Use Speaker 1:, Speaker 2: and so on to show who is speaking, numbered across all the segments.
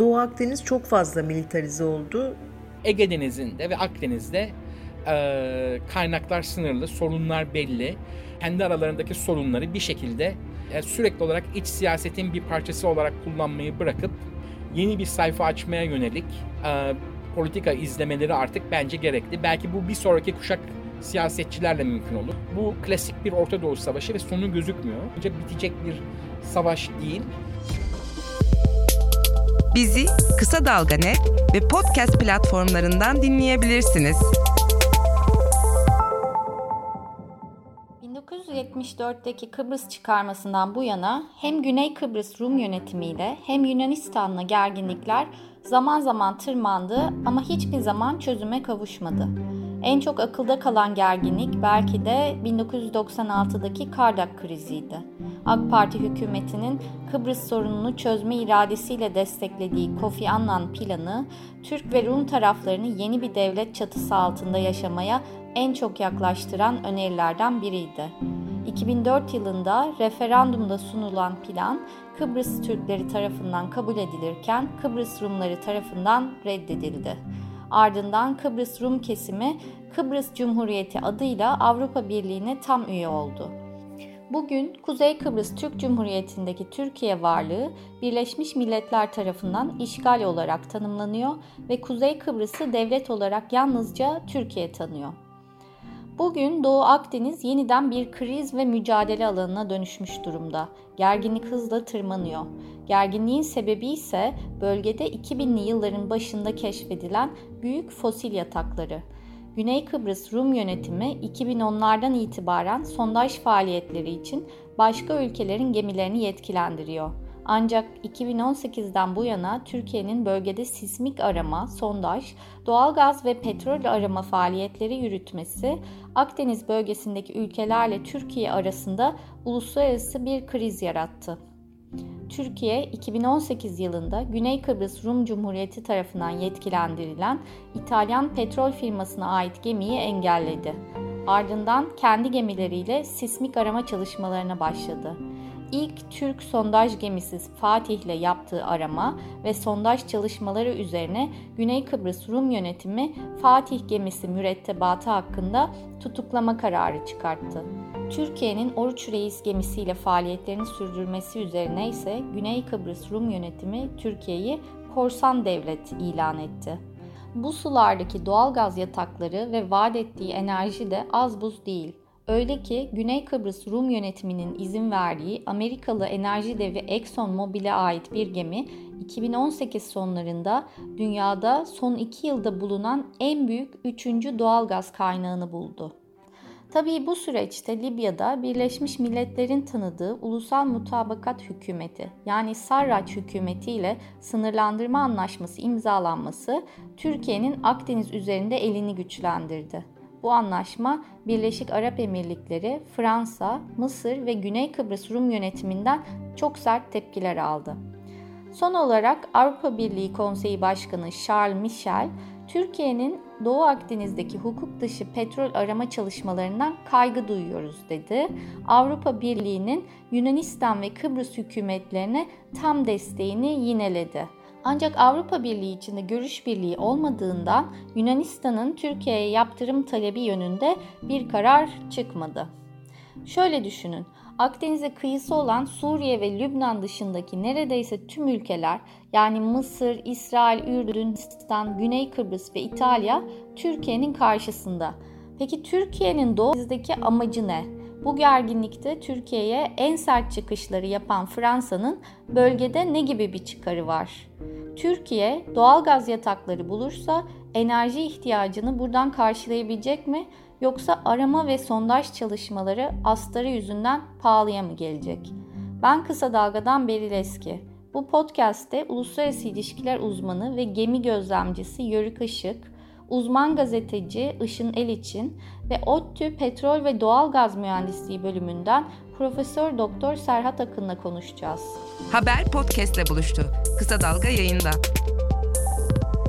Speaker 1: Doğu Akdeniz çok fazla militarize oldu.
Speaker 2: Ege Denizi'nde ve Akdeniz'de e, kaynaklar sınırlı, sorunlar belli. Kendi aralarındaki sorunları bir şekilde e, sürekli olarak iç siyasetin bir parçası olarak kullanmayı bırakıp yeni bir sayfa açmaya yönelik e, politika izlemeleri artık bence gerekli. Belki bu bir sonraki kuşak siyasetçilerle mümkün olur. Bu klasik bir Orta Doğu Savaşı ve sonu gözükmüyor. Bence bitecek bir savaş değil.
Speaker 3: Bizi Kısa Dalga Net ve podcast platformlarından dinleyebilirsiniz.
Speaker 4: 1974'teki Kıbrıs çıkarmasından bu yana hem Güney Kıbrıs Rum yönetimiyle hem Yunanistan'la gerginlikler zaman zaman tırmandı ama hiçbir zaman çözüme kavuşmadı. En çok akılda kalan gerginlik belki de 1996'daki Kardak kriziydi. AK Parti hükümetinin Kıbrıs sorununu çözme iradesiyle desteklediği Kofi Annan planı, Türk ve Rum taraflarını yeni bir devlet çatısı altında yaşamaya en çok yaklaştıran önerilerden biriydi. 2004 yılında referandumda sunulan plan Kıbrıs Türkleri tarafından kabul edilirken Kıbrıs Rumları tarafından reddedildi. Ardından Kıbrıs Rum kesimi Kıbrıs Cumhuriyeti adıyla Avrupa Birliği'ne tam üye oldu. Bugün Kuzey Kıbrıs Türk Cumhuriyeti'ndeki Türkiye varlığı Birleşmiş Milletler tarafından işgal olarak tanımlanıyor ve Kuzey Kıbrıs'ı devlet olarak yalnızca Türkiye tanıyor. Bugün Doğu Akdeniz yeniden bir kriz ve mücadele alanına dönüşmüş durumda. Gerginlik hızla tırmanıyor. Gerginliğin sebebi ise bölgede 2000'li yılların başında keşfedilen büyük fosil yatakları. Güney Kıbrıs Rum yönetimi 2010'lardan itibaren sondaj faaliyetleri için başka ülkelerin gemilerini yetkilendiriyor. Ancak 2018'den bu yana Türkiye'nin bölgede sismik arama, sondaj, doğalgaz ve petrol arama faaliyetleri yürütmesi Akdeniz bölgesindeki ülkelerle Türkiye arasında uluslararası bir kriz yarattı. Türkiye 2018 yılında Güney Kıbrıs Rum Cumhuriyeti tarafından yetkilendirilen İtalyan petrol firmasına ait gemiyi engelledi. Ardından kendi gemileriyle sismik arama çalışmalarına başladı. İlk Türk sondaj gemisi Fatih ile yaptığı arama ve sondaj çalışmaları üzerine Güney Kıbrıs Rum yönetimi Fatih gemisi mürettebatı hakkında tutuklama kararı çıkarttı. Türkiye'nin Oruç Reis gemisiyle faaliyetlerini sürdürmesi üzerine ise Güney Kıbrıs Rum yönetimi Türkiye'yi korsan devlet ilan etti. Bu sulardaki doğal gaz yatakları ve vaat ettiği enerji de az buz değil. Öyle ki Güney Kıbrıs Rum yönetiminin izin verdiği Amerikalı enerji devi Exxon Mobil'e ait bir gemi 2018 sonlarında dünyada son 2 yılda bulunan en büyük 3. doğal gaz kaynağını buldu. Tabii bu süreçte Libya'da Birleşmiş Milletler'in tanıdığı Ulusal Mutabakat Hükümeti yani Sarraç Hükümeti ile sınırlandırma anlaşması imzalanması Türkiye'nin Akdeniz üzerinde elini güçlendirdi. Bu anlaşma Birleşik Arap Emirlikleri, Fransa, Mısır ve Güney Kıbrıs Rum yönetiminden çok sert tepkiler aldı. Son olarak Avrupa Birliği Konseyi Başkanı Charles Michel, Türkiye'nin Doğu Akdeniz'deki hukuk dışı petrol arama çalışmalarından kaygı duyuyoruz dedi. Avrupa Birliği'nin Yunanistan ve Kıbrıs hükümetlerine tam desteğini yineledi. Ancak Avrupa Birliği içinde görüş birliği olmadığından Yunanistan'ın Türkiye'ye yaptırım talebi yönünde bir karar çıkmadı. Şöyle düşünün. Akdeniz'e kıyısı olan Suriye ve Lübnan dışındaki neredeyse tüm ülkeler yani Mısır, İsrail, Ürdün, Güney Kıbrıs ve İtalya Türkiye'nin karşısında. Peki Türkiye'nin Doğu Akdeniz'deki amacı ne? Bu gerginlikte Türkiye'ye en sert çıkışları yapan Fransa'nın bölgede ne gibi bir çıkarı var? Türkiye doğal gaz yatakları bulursa enerji ihtiyacını buradan karşılayabilecek mi yoksa arama ve sondaj çalışmaları astarı yüzünden pahalıya mı gelecek? Ben Kısa Dalga'dan Beril Eski. Bu podcast'te uluslararası ilişkiler uzmanı ve gemi gözlemcisi Yörük Işık, uzman gazeteci Işın El için ve ODTÜ Petrol ve Doğal Gaz Mühendisliği bölümünden Profesör Doktor Serhat Akın'la konuşacağız.
Speaker 3: Haber podcastle buluştu. Kısa Dalga yayında.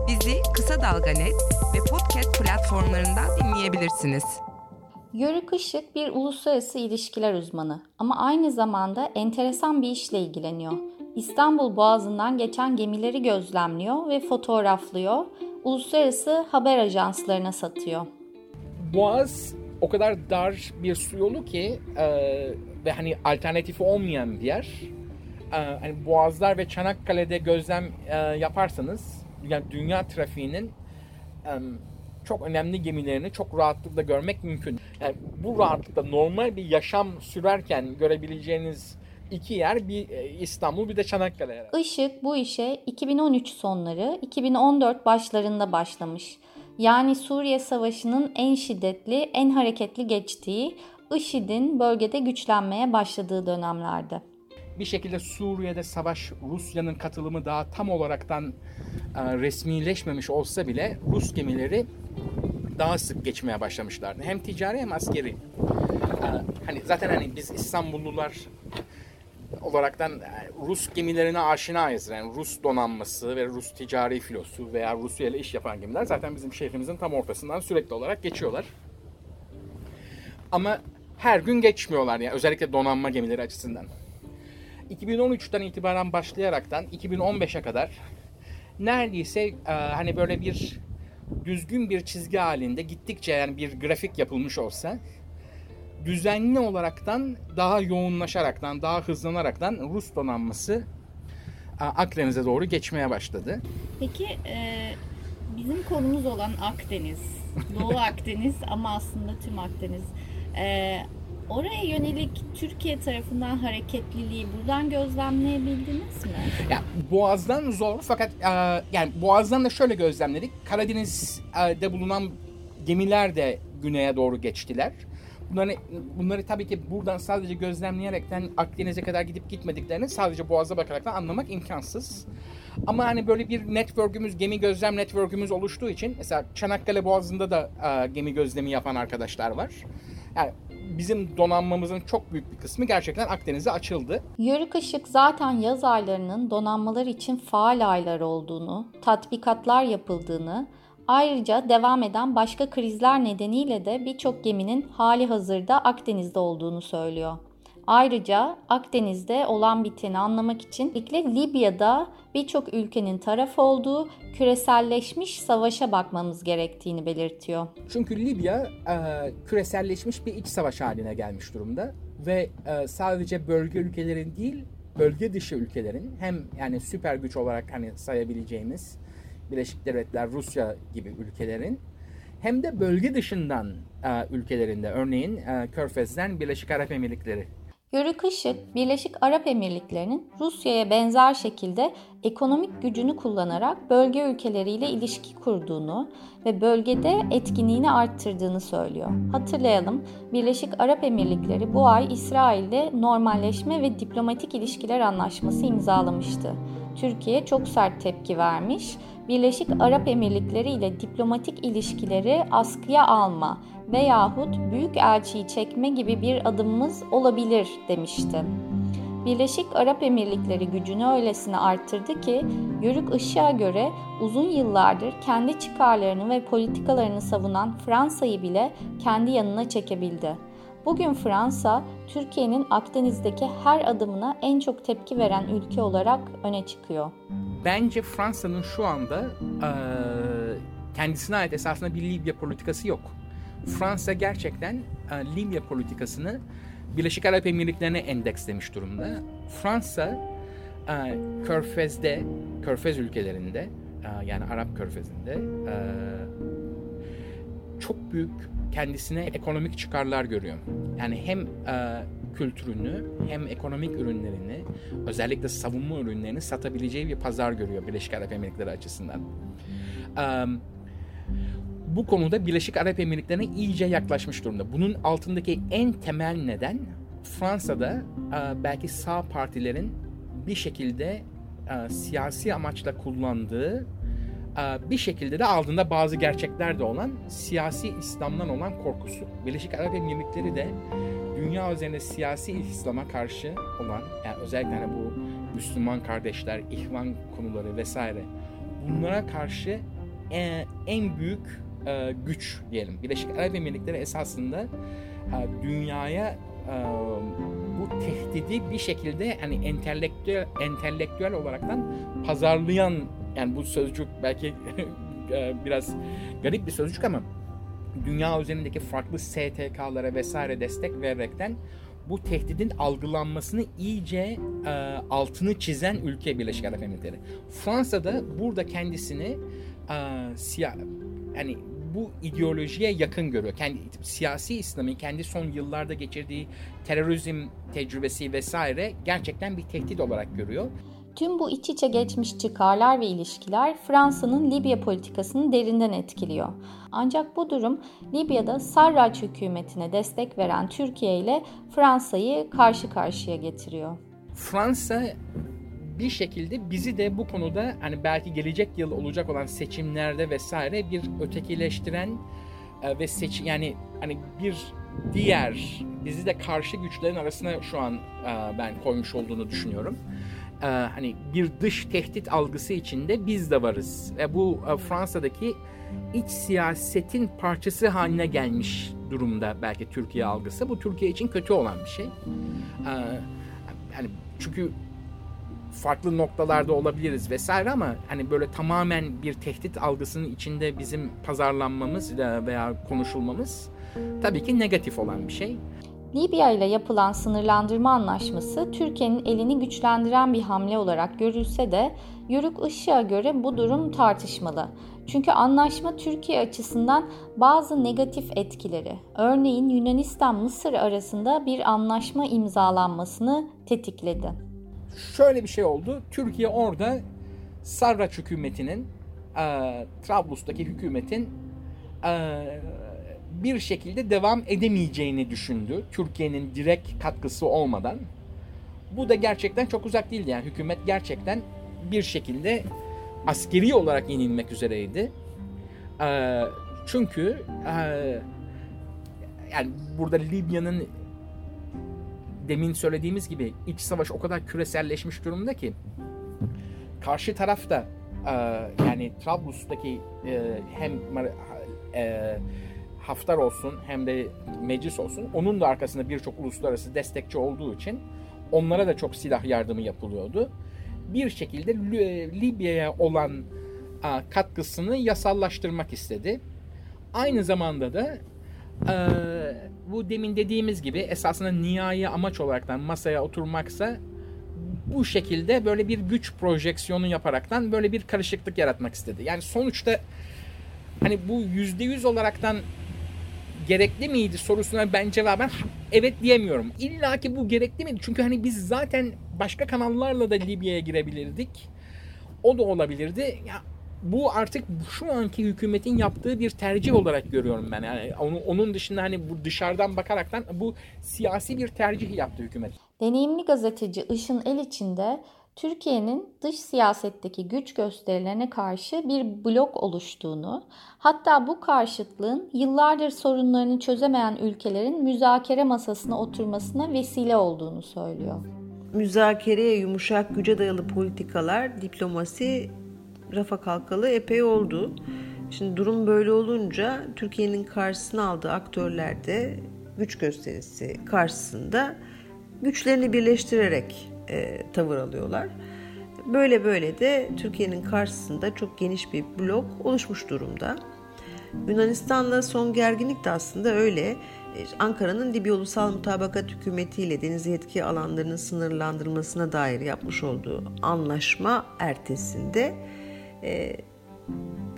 Speaker 3: Bizi Kısa Dalga Net ve podcast platformlarından dinleyebilirsiniz.
Speaker 4: Yörük Işık bir uluslararası ilişkiler uzmanı ama aynı zamanda enteresan bir işle ilgileniyor. İstanbul Boğazı'ndan geçen gemileri gözlemliyor ve fotoğraflıyor. Uluslararası haber ajanslarına satıyor.
Speaker 2: Boğaz o kadar dar bir su yolu ki e, ve hani alternatifi olmayan bir yer. E, hani Boğazlar ve Çanakkale'de gözlem e, yaparsanız yani dünya trafiğinin e, çok önemli gemilerini çok rahatlıkla görmek mümkün. Yani bu rahatlıkla normal bir yaşam sürerken görebileceğiniz iki yer bir e, İstanbul bir de Çanakkale herhalde.
Speaker 4: Işık bu işe 2013 sonları 2014 başlarında başlamış. Yani Suriye Savaşı'nın en şiddetli, en hareketli geçtiği, IŞİD'in bölgede güçlenmeye başladığı dönemlerde.
Speaker 2: Bir şekilde Suriye'de savaş Rusya'nın katılımı daha tam olaraktan e, resmileşmemiş olsa bile Rus gemileri daha sık geçmeye başlamışlardı. Hem ticari hem askeri. E, hani zaten hani biz İstanbullular olaraktan e, Rus gemilerine aşinayız. Yani Rus donanması ve Rus ticari filosu veya Rusya ile iş yapan gemiler zaten bizim şehrimizin tam ortasından sürekli olarak geçiyorlar. Ama her gün geçmiyorlar yani özellikle donanma gemileri açısından. 2013'ten itibaren başlayaraktan 2015'e kadar neredeyse e, hani böyle bir düzgün bir çizgi halinde gittikçe yani bir grafik yapılmış olsa düzenli olaraktan daha yoğunlaşaraktan, daha hızlanaraktan Rus donanması Akdeniz'e doğru geçmeye başladı.
Speaker 4: Peki e, bizim konumuz olan Akdeniz, Doğu Akdeniz ama aslında tüm Akdeniz. E, oraya yönelik Türkiye tarafından hareketliliği buradan gözlemleyebildiniz mi?
Speaker 2: Ya Boğaz'dan zor fakat e, yani Boğaz'dan da şöyle gözlemledik. Karadeniz'de bulunan gemiler de güneye doğru geçtiler bunları, bunları tabii ki buradan sadece gözlemleyerekten Akdeniz'e kadar gidip gitmediklerini sadece Boğaz'a bakaraktan anlamak imkansız. Ama hani böyle bir network'ümüz, gemi gözlem network'ümüz oluştuğu için mesela Çanakkale Boğazı'nda da e, gemi gözlemi yapan arkadaşlar var. Yani bizim donanmamızın çok büyük bir kısmı gerçekten Akdeniz'e açıldı.
Speaker 4: Yörük Işık zaten yaz aylarının donanmalar için faal aylar olduğunu, tatbikatlar yapıldığını, Ayrıca devam eden başka krizler nedeniyle de birçok geminin hali hazırda Akdeniz'de olduğunu söylüyor. Ayrıca Akdeniz'de olan biteni anlamak için Libya'da birçok ülkenin taraf olduğu küreselleşmiş savaşa bakmamız gerektiğini belirtiyor.
Speaker 2: Çünkü Libya e, küreselleşmiş bir iç savaş haline gelmiş durumda ve e, sadece bölge ülkelerin değil bölge dışı ülkelerin hem yani süper güç olarak hani sayabileceğimiz Birleşik Devletler, Rusya gibi ülkelerin hem de bölge dışından e, ülkelerinde örneğin e, Körfez'den Birleşik Arap Emirlikleri.
Speaker 4: Yörük Işık, Birleşik Arap Emirlikleri'nin Rusya'ya benzer şekilde ekonomik gücünü kullanarak bölge ülkeleriyle ilişki kurduğunu ve bölgede etkinliğini arttırdığını söylüyor. Hatırlayalım, Birleşik Arap Emirlikleri bu ay İsrail'de normalleşme ve diplomatik ilişkiler anlaşması imzalamıştı. Türkiye çok sert tepki vermiş Birleşik Arap Emirlikleri ile diplomatik ilişkileri askıya alma veyahut büyük elçiyi çekme gibi bir adımımız olabilir demişti. Birleşik Arap Emirlikleri gücünü öylesine arttırdı ki Yörük Işık'a göre uzun yıllardır kendi çıkarlarını ve politikalarını savunan Fransa'yı bile kendi yanına çekebildi. Bugün Fransa, Türkiye'nin Akdeniz'deki her adımına en çok tepki veren ülke olarak öne çıkıyor.
Speaker 2: Bence Fransa'nın şu anda e, kendisine ait esasında bir Libya politikası yok. Fransa gerçekten e, Libya politikasını Birleşik Arap Emirlikleri'ne endekslemiş durumda. Fransa e, Körfez'de, Körfez ülkelerinde e, yani Arap Körfez'inde e, çok büyük kendisine ekonomik çıkarlar görüyor. Yani hem e, kültürünü hem ekonomik ürünlerini özellikle savunma ürünlerini satabileceği bir pazar görüyor Birleşik Arap Emirlikleri açısından. E, bu konuda Birleşik Arap Emirlikleri'ne iyice yaklaşmış durumda. Bunun altındaki en temel neden Fransa'da belki sağ partilerin bir şekilde siyasi amaçla kullandığı bir şekilde de altında bazı gerçekler de olan siyasi İslam'dan olan korkusu. Birleşik Arap Emirlikleri de dünya üzerinde siyasi İslam'a karşı olan yani özellikle hani bu Müslüman kardeşler, ihvan konuları vesaire bunlara karşı e, en büyük e, güç diyelim. Birleşik Arap Emirlikleri esasında e, dünyaya bu tehdidi bir şekilde hani entelektüel entelektüel olaraktan pazarlayan yani bu sözcük belki biraz garip bir sözcük ama dünya üzerindeki farklı STK'lara vesaire destek vererekten bu tehdidin algılanmasını iyice e, altını çizen ülke Birleşik Arap Emirlikleri. Fransa da burada kendisini e, siyah yani bu ideolojiye yakın görüyor. Kendi siyasi İslam'ın kendi son yıllarda geçirdiği terörizm tecrübesi vesaire gerçekten bir tehdit olarak görüyor.
Speaker 4: Tüm bu iç içe geçmiş çıkarlar ve ilişkiler Fransa'nın Libya politikasını derinden etkiliyor. Ancak bu durum Libya'da Sarraj hükümetine destek veren Türkiye ile Fransa'yı karşı karşıya getiriyor.
Speaker 2: Fransa bir şekilde bizi de bu konuda hani belki gelecek yıl olacak olan seçimlerde vesaire bir ötekileştiren e, ve seç yani hani bir diğer bizi de karşı güçlerin arasına şu an e, ben koymuş olduğunu düşünüyorum. E, hani bir dış tehdit algısı içinde biz de varız. Ve bu Fransa'daki iç siyasetin parçası haline gelmiş durumda belki Türkiye algısı. Bu Türkiye için kötü olan bir şey. Yani çünkü farklı noktalarda olabiliriz vesaire ama hani böyle tamamen bir tehdit algısının içinde bizim pazarlanmamız veya konuşulmamız tabii ki negatif olan bir şey.
Speaker 4: Libya ile yapılan sınırlandırma anlaşması Türkiye'nin elini güçlendiren bir hamle olarak görülse de Yörük Işık'a göre bu durum tartışmalı. Çünkü anlaşma Türkiye açısından bazı negatif etkileri, örneğin Yunanistan-Mısır arasında bir anlaşma imzalanmasını tetikledi.
Speaker 2: Şöyle bir şey oldu. Türkiye orada Sarraç hükümetinin, e, Trablus'taki hükümetin e, bir şekilde devam edemeyeceğini düşündü. Türkiye'nin direkt katkısı olmadan. Bu da gerçekten çok uzak değildi. Yani hükümet gerçekten bir şekilde askeri olarak yenilmek üzereydi. E, çünkü e, yani burada Libya'nın demin söylediğimiz gibi iç savaş o kadar küreselleşmiş durumda ki karşı tarafta e, yani Trablus'taki e, hem e, Haftar olsun hem de meclis olsun onun da arkasında birçok uluslararası destekçi olduğu için onlara da çok silah yardımı yapılıyordu. Bir şekilde Libya'ya olan katkısını yasallaştırmak istedi. Aynı zamanda da e, bu demin dediğimiz gibi esasında nihai amaç olaraktan masaya oturmaksa bu şekilde böyle bir güç projeksiyonu yaparaktan böyle bir karışıklık yaratmak istedi. Yani sonuçta hani bu yüzde yüz olaraktan gerekli miydi sorusuna ben cevaben evet diyemiyorum. İlla ki bu gerekli miydi? Çünkü hani biz zaten başka kanallarla da Libya'ya girebilirdik. O da olabilirdi. Ya bu artık şu anki hükümetin yaptığı bir tercih olarak görüyorum ben. Yani onu, onun dışında hani bu dışarıdan bakaraktan bu siyasi bir tercih yaptı hükümet.
Speaker 4: Deneyimli gazeteci Işın El içinde Türkiye'nin dış siyasetteki güç gösterilerine karşı bir blok oluştuğunu, hatta bu karşıtlığın yıllardır sorunlarını çözemeyen ülkelerin müzakere masasına oturmasına vesile olduğunu söylüyor.
Speaker 1: Müzakereye yumuşak güce dayalı politikalar, diplomasi rafa kalkalı epey oldu. Şimdi durum böyle olunca Türkiye'nin karşısına aldığı aktörler de güç gösterisi karşısında güçlerini birleştirerek e, tavır alıyorlar. Böyle böyle de Türkiye'nin karşısında çok geniş bir blok oluşmuş durumda. Yunanistan'la son gerginlik de aslında öyle. E, Ankara'nın Libya Ulusal Mutabakat Hükümeti ile deniz yetki alanlarının sınırlandırılmasına dair yapmış olduğu anlaşma ertesinde e,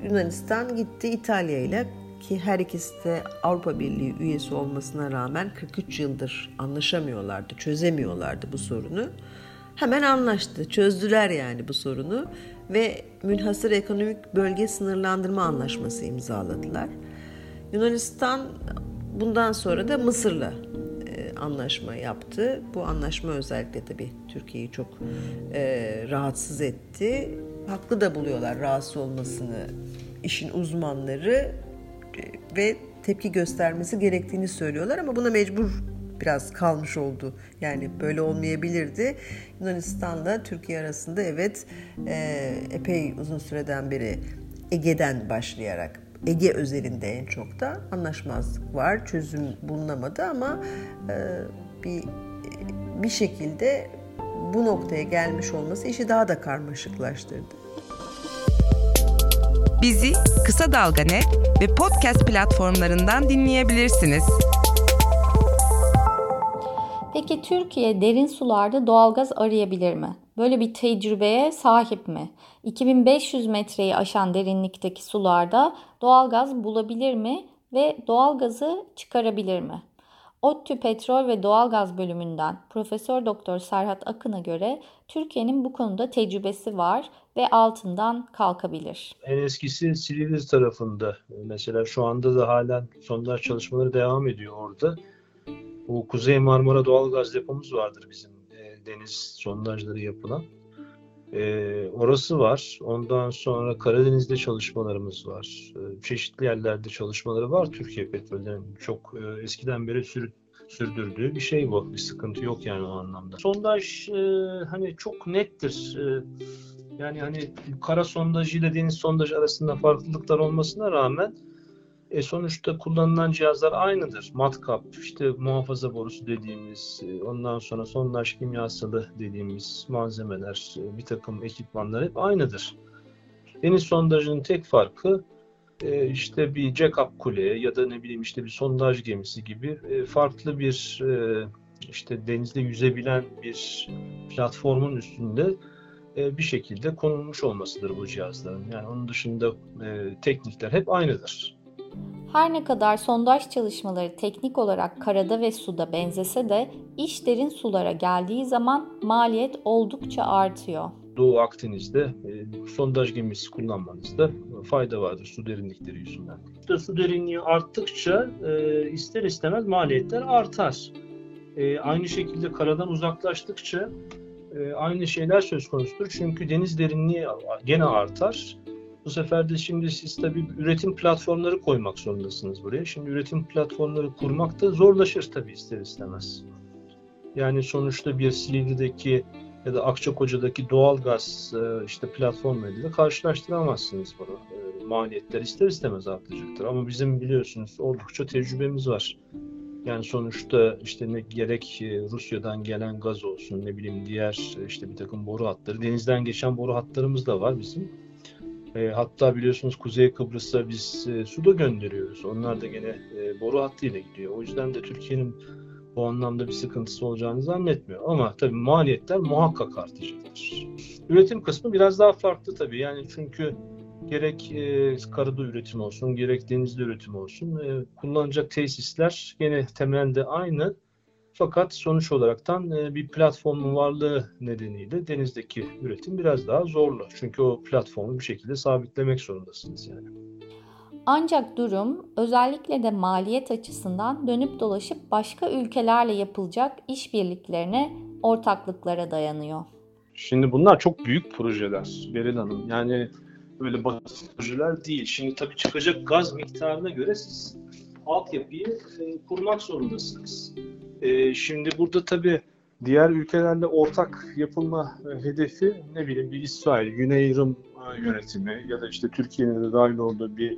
Speaker 1: Yunanistan gitti İtalya ile ki her ikisi de Avrupa Birliği üyesi olmasına rağmen 43 yıldır anlaşamıyorlardı, çözemiyorlardı bu sorunu. Hemen anlaştı, çözdüler yani bu sorunu ve münhasır ekonomik bölge sınırlandırma anlaşması imzaladılar. Yunanistan bundan sonra da Mısır'la e, anlaşma yaptı. Bu anlaşma özellikle tabii Türkiye'yi çok e, rahatsız etti haklı da buluyorlar rahatsız olmasını işin uzmanları e, ve tepki göstermesi gerektiğini söylüyorlar ama buna mecbur biraz kalmış oldu. Yani böyle olmayabilirdi. Yunanistan'la Türkiye arasında evet e, epey uzun süreden beri Ege'den başlayarak Ege özelinde en çok da anlaşmazlık var. Çözüm bulunamadı ama e, bir bir şekilde bu noktaya gelmiş olması işi daha da karmaşıklaştırdı.
Speaker 3: Bizi Kısa Dalga Net ve podcast platformlarından dinleyebilirsiniz.
Speaker 4: Peki Türkiye derin sularda doğalgaz arayabilir mi? Böyle bir tecrübeye sahip mi? 2500 metreyi aşan derinlikteki sularda doğalgaz bulabilir mi ve doğalgazı çıkarabilir mi? ODTÜ Petrol ve Doğalgaz bölümünden Profesör Doktor Serhat Akın'a göre Türkiye'nin bu konuda tecrübesi var ve altından kalkabilir.
Speaker 5: En eskisi Silivri tarafında. Mesela şu anda da halen sondaj çalışmaları devam ediyor orada. Bu Kuzey Marmara doğalgaz depomuz vardır bizim e, deniz sondajları yapılan. E, orası var. Ondan sonra Karadeniz'de çalışmalarımız var. E, çeşitli yerlerde çalışmaları var. Türkiye Petrol'ün çok e, eskiden beri sür, sürdürdüğü bir şey bu. Bir sıkıntı yok yani o anlamda. Sondaj e, hani çok nettir. E, yani hani kara sondajı ile deniz sondajı arasında farklılıklar olmasına rağmen e, sonuçta kullanılan cihazlar aynıdır. Matkap, işte muhafaza borusu dediğimiz, e, ondan sonra sondaj kimyasalı dediğimiz malzemeler, e, bir takım ekipmanlar hep aynıdır. Deniz sondajının tek farkı e, işte bir jack-up kule ya da ne bileyim işte bir sondaj gemisi gibi farklı bir işte denizde yüzebilen bir platformun üstünde bir şekilde konulmuş olmasıdır bu cihazların. Yani onun dışında teknikler hep aynıdır.
Speaker 4: Her ne kadar sondaj çalışmaları teknik olarak karada ve suda benzese de iş derin sulara geldiği zaman maliyet oldukça artıyor.
Speaker 5: Doğu Akdeniz'de e, sondaj gemisi kullanmanızda fayda vardır su derinlikleri yüzünden. İşte su derinliği arttıkça e, ister istemez maliyetler artar. E, aynı şekilde karadan uzaklaştıkça e, aynı şeyler söz konusudur. Çünkü deniz derinliği gene artar. Bu sefer de şimdi siz tabii üretim platformları koymak zorundasınız buraya. Şimdi üretim platformları kurmak da zorlaşır tabii ister istemez. Yani sonuçta bir Silivri'deki ya da Akçakoca'daki doğal gaz e, işte platformlarıyla karşılaştıramazsınız bunu. E, maliyetler ister istemez artacaktır. Ama bizim biliyorsunuz oldukça tecrübemiz var. Yani sonuçta işte ne gerek e, Rusya'dan gelen gaz olsun ne bileyim diğer işte bir takım boru hatları denizden geçen boru hatlarımız da var bizim. E, hatta biliyorsunuz Kuzey Kıbrıs'a biz e, su da gönderiyoruz. Onlar da gene e, boru hattıyla gidiyor. O yüzden de Türkiye'nin bu anlamda bir sıkıntısı olacağını zannetmiyor. Ama tabii maliyetler muhakkak artacaktır. Üretim kısmı biraz daha farklı tabii. Yani çünkü gerek e, karada üretim olsun, gerek denizde üretim olsun e, kullanacak tesisler gene temelde aynı. Fakat sonuç olaraktan e, bir platformun varlığı nedeniyle denizdeki üretim biraz daha zorlu. Çünkü o platformu bir şekilde sabitlemek zorundasınız yani.
Speaker 4: Ancak durum özellikle de maliyet açısından dönüp dolaşıp başka ülkelerle yapılacak işbirliklerine, ortaklıklara dayanıyor.
Speaker 5: Şimdi bunlar çok büyük projeler Beril Hanım. Yani böyle basit projeler değil. Şimdi tabii çıkacak gaz miktarına göre siz altyapıyı e, kurmak zorundasınız. E, şimdi burada tabii diğer ülkelerle ortak yapılma e, hedefi ne bileyim bir İsrail, Güney Rum e, yönetimi ya da işte Türkiye'nin de dahil olduğu bir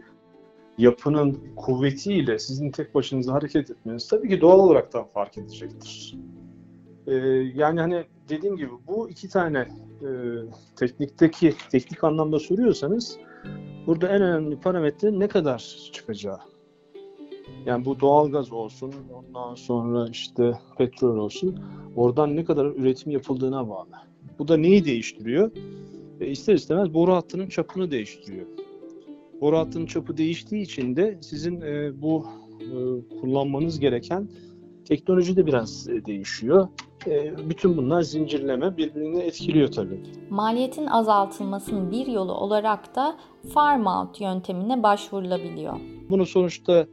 Speaker 5: yapının kuvvetiyle sizin tek başınıza hareket etmeniz tabii ki doğal olaraktan fark edecektir. Ee, yani hani dediğim gibi bu iki tane e, teknikteki teknik anlamda soruyorsanız burada en önemli parametre ne kadar çıkacağı. Yani bu doğal gaz olsun, ondan sonra işte petrol olsun, oradan ne kadar üretim yapıldığına bağlı. Bu da neyi değiştiriyor? E, ister istemez boru hattının çapını değiştiriyor. Boru hattının çapı değiştiği için de sizin e, bu e, kullanmanız gereken teknoloji de biraz e, değişiyor. E, bütün bunlar zincirleme birbirini etkiliyor tabii.
Speaker 4: Maliyetin azaltılmasının bir yolu olarak da farm out yöntemine başvurulabiliyor.
Speaker 5: Bunu sonuçta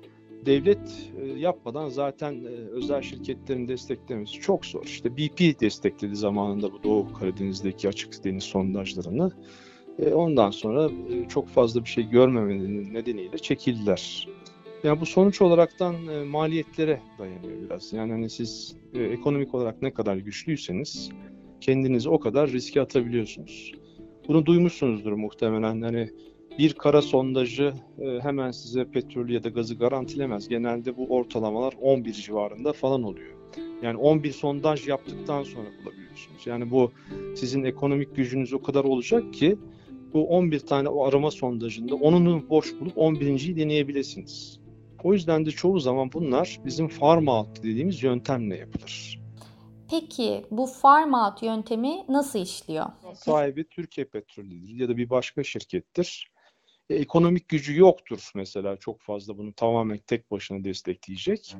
Speaker 5: devlet e, yapmadan zaten e, özel şirketlerin desteklemesi çok zor. İşte BP destekledi zamanında bu Doğu Karadeniz'deki açık deniz sondajlarını. E, ondan sonra çok fazla bir şey görmemenin nedeniyle çekildiler. Yani bu sonuç olaraktan maliyetlere dayanıyor biraz. Yani hani siz ekonomik olarak ne kadar güçlüyseniz kendinizi o kadar riske atabiliyorsunuz. Bunu duymuşsunuzdur muhtemelen. Hani bir kara sondajı e, hemen size petrol ya da gazı garantilemez. Genelde bu ortalamalar 11 civarında falan oluyor. Yani 11 sondaj yaptıktan sonra bulabiliyorsunuz. Yani bu sizin ekonomik gücünüz o kadar olacak ki bu 11 tane o arama sondajında onunu boş bulup 11.yi deneyebilirsiniz. O yüzden de çoğu zaman bunlar bizim farm out dediğimiz yöntemle yapılır.
Speaker 4: Peki bu farm out yöntemi nasıl işliyor?
Speaker 5: Sahibi Türkiye Petrolü'dür ya da bir başka şirkettir. E, ekonomik gücü yoktur mesela çok fazla bunu tamamen tek başına destekleyecek.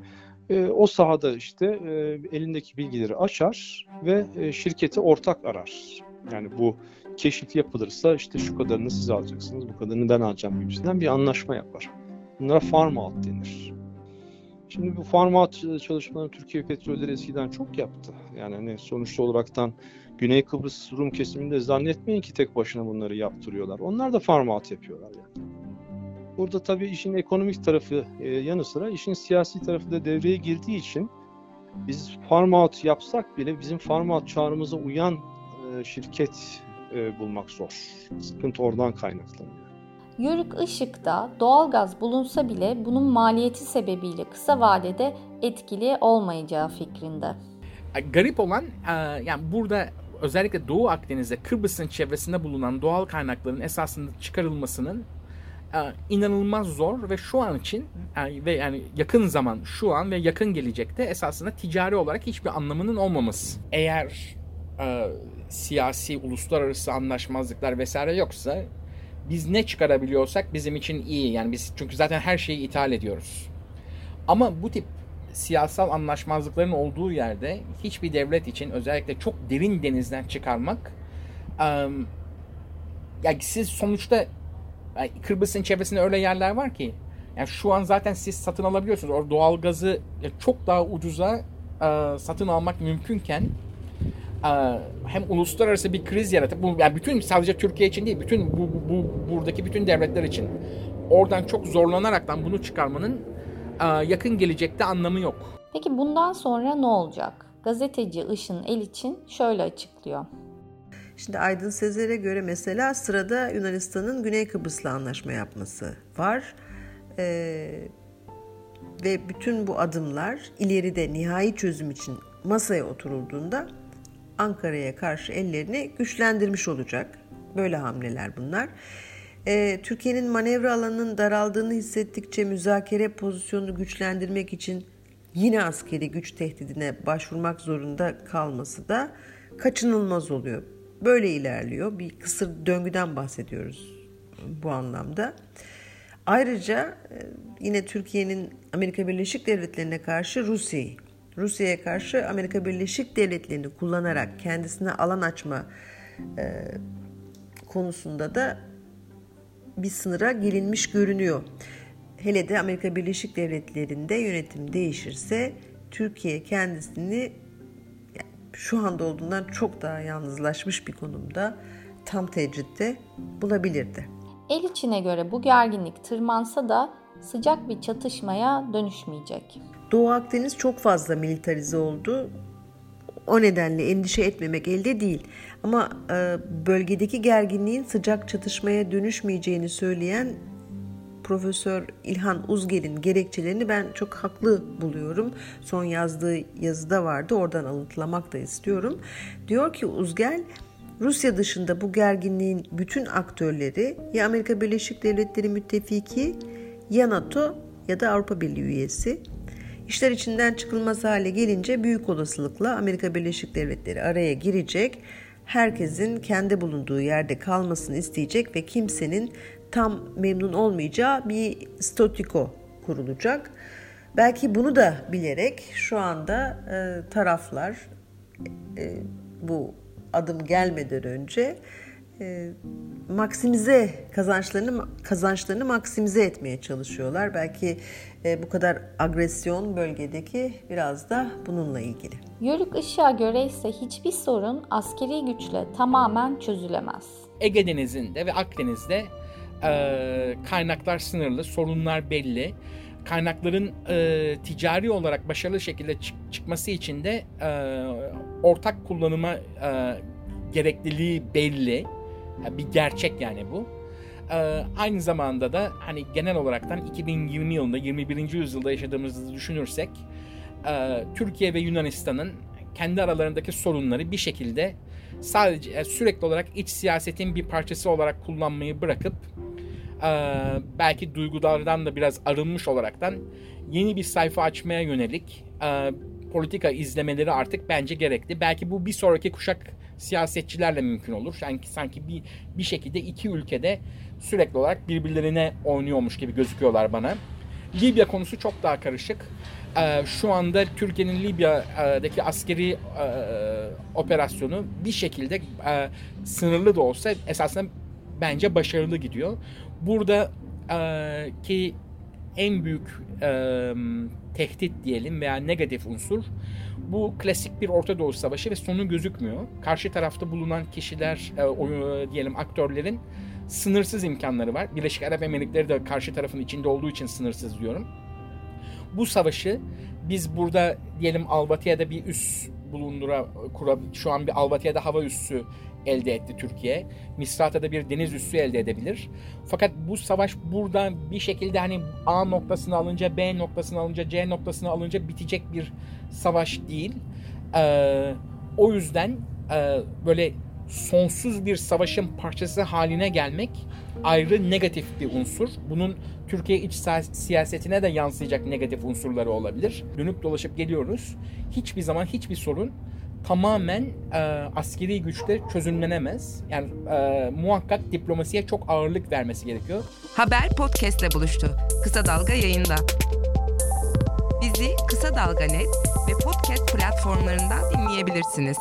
Speaker 5: E, o sahada işte e, elindeki bilgileri açar ve e, şirketi ortak arar. Yani bu keşif yapılırsa işte şu kadarını siz alacaksınız, bu kadarını ben alacağım gibisinden bir anlaşma yapar. Bunlara farm out denir. Şimdi bu farm out çalışmalarını Türkiye Petrolleri eskiden çok yaptı. Yani hani sonuçta olaraktan Güney Kıbrıs Rum kesiminde zannetmeyin ki tek başına bunları yaptırıyorlar. Onlar da farm out yapıyorlar yani. Burada tabii işin ekonomik tarafı e, yanı sıra işin siyasi tarafı da devreye girdiği için biz farm out yapsak bile bizim farm out çağrımıza uyan e, şirket e, bulmak zor. Sıkıntı oradan kaynaklanıyor.
Speaker 4: Yörük ışıkta doğalgaz bulunsa bile bunun maliyeti sebebiyle kısa vadede etkili olmayacağı fikrinde.
Speaker 2: Garip olan yani burada özellikle Doğu Akdeniz'de Kıbrıs'ın çevresinde bulunan doğal kaynakların esasında çıkarılmasının inanılmaz zor ve şu an için ve yani yakın zaman şu an ve yakın gelecekte esasında ticari olarak hiçbir anlamının olmaması. Eğer e, siyasi uluslararası anlaşmazlıklar vesaire yoksa biz ne çıkarabiliyorsak bizim için iyi. Yani biz çünkü zaten her şeyi ithal ediyoruz. Ama bu tip siyasal anlaşmazlıkların olduğu yerde hiçbir devlet için özellikle çok derin denizden çıkarmak um, yani siz sonuçta yani Kıbrıs'ın çevresinde öyle yerler var ki yani şu an zaten siz satın alabiliyorsunuz. Orada doğal gazı çok daha ucuza satın almak mümkünken hem uluslararası bir kriz yaratıp bu yani bütün sadece Türkiye için değil bütün bu, bu, bu buradaki bütün devletler için oradan çok zorlanaraktan bunu çıkarmanın yakın gelecekte anlamı yok.
Speaker 4: Peki bundan sonra ne olacak? Gazeteci Işın El için şöyle açıklıyor.
Speaker 1: Şimdi Aydın Sezer'e göre mesela sırada Yunanistan'ın Güney Kıbrıs'la anlaşma yapması var. Ee, ve bütün bu adımlar ileride nihai çözüm için masaya oturulduğunda Ankara'ya karşı ellerini güçlendirmiş olacak. Böyle hamleler bunlar. E, Türkiye'nin manevra alanının daraldığını hissettikçe müzakere pozisyonunu güçlendirmek için yine askeri güç tehdidine başvurmak zorunda kalması da kaçınılmaz oluyor. Böyle ilerliyor. Bir kısır döngüden bahsediyoruz bu anlamda. Ayrıca e, yine Türkiye'nin Amerika Birleşik Devletleri'ne karşı Rusya'yı, Rusya'ya karşı Amerika Birleşik Devletleri'ni kullanarak kendisine alan açma e, konusunda da bir sınıra gelinmiş görünüyor. Hele de Amerika Birleşik Devletleri'nde yönetim değişirse Türkiye kendisini şu anda olduğundan çok daha yalnızlaşmış bir konumda tam tecritte bulabilirdi.
Speaker 4: El içine göre bu gerginlik tırmansa da sıcak bir çatışmaya dönüşmeyecek.
Speaker 1: Doğu Akdeniz çok fazla militarize oldu. O nedenle endişe etmemek elde değil. Ama e, bölgedeki gerginliğin sıcak çatışmaya dönüşmeyeceğini söyleyen Profesör İlhan Uzgel'in gerekçelerini ben çok haklı buluyorum. Son yazdığı yazıda vardı. Oradan alıntılamak da istiyorum. Diyor ki Uzgel, Rusya dışında bu gerginliğin bütün aktörleri ya Amerika Birleşik Devletleri müttefiki ya NATO ya da Avrupa Birliği üyesi. İşler içinden çıkılmaz hale gelince büyük olasılıkla Amerika Birleşik Devletleri araya girecek herkesin kendi bulunduğu yerde kalmasını isteyecek ve kimsenin tam memnun olmayacağı bir statiko kurulacak. Belki bunu da bilerek şu anda e, taraflar e, bu adım gelmeden önce e, maksimize kazançlarını kazançlarını maksimize etmeye çalışıyorlar. Belki e, bu kadar agresyon bölgedeki biraz da bununla ilgili.
Speaker 4: Yörük Işık'a göre ise hiçbir sorun askeri güçle tamamen çözülemez.
Speaker 2: Ege Denizi'nde ve Akdeniz'de e, kaynaklar sınırlı, sorunlar belli. Kaynakların e, ticari olarak başarılı şekilde çık- çıkması için de e, ortak kullanıma e, gerekliliği belli. Bir gerçek yani bu. Ee, aynı zamanda da hani genel olaraktan 2020 yılında 21. yüzyılda yaşadığımızı düşünürsek e, Türkiye ve Yunanistan'ın kendi aralarındaki sorunları bir şekilde sadece e, sürekli olarak iç siyasetin bir parçası olarak kullanmayı bırakıp e, belki duygulardan da biraz arınmış olaraktan yeni bir sayfa açmaya yönelik politika izlemeleri artık bence gerekli. Belki bu bir sonraki kuşak siyasetçilerle mümkün olur. Sanki sanki bir bir şekilde iki ülkede sürekli olarak birbirlerine oynuyormuş gibi gözüküyorlar bana. Libya konusu çok daha karışık. Ee, şu anda Türkiye'nin Libya'daki askeri e, operasyonu bir şekilde e, sınırlı da olsa esasında bence başarılı gidiyor. Burada e, ki en büyük e, tehdit diyelim veya negatif unsur bu klasik bir Orta Doğu Savaşı ve sonu gözükmüyor. Karşı tarafta bulunan kişiler, e, o, diyelim aktörlerin sınırsız imkanları var. Birleşik Arap Emirlikleri de karşı tarafın içinde olduğu için sınırsız diyorum. Bu savaşı biz burada diyelim Albatya'da bir üs bulundura kura, şu an bir Albatya'da hava üssü elde etti Türkiye. Misrata'da bir deniz üssü elde edebilir. Fakat bu savaş burada bir şekilde hani A noktasını alınca B noktasını alınca C noktasını alınca bitecek bir savaş değil. Ee, o yüzden e, böyle sonsuz bir savaşın parçası haline gelmek ayrı negatif bir unsur. Bunun Türkiye iç siyasetine de yansıyacak negatif unsurları olabilir. Dönüp dolaşıp geliyoruz. Hiçbir zaman hiçbir sorun tamamen e, askeri güçte çözümlenemez. Yani e, muhakkak diplomasiye çok ağırlık vermesi gerekiyor.
Speaker 3: Haber podcastle buluştu. Kısa Dalga yayında. Bizi Kısa Dalga Net ve podcast platformlarından dinleyebilirsiniz.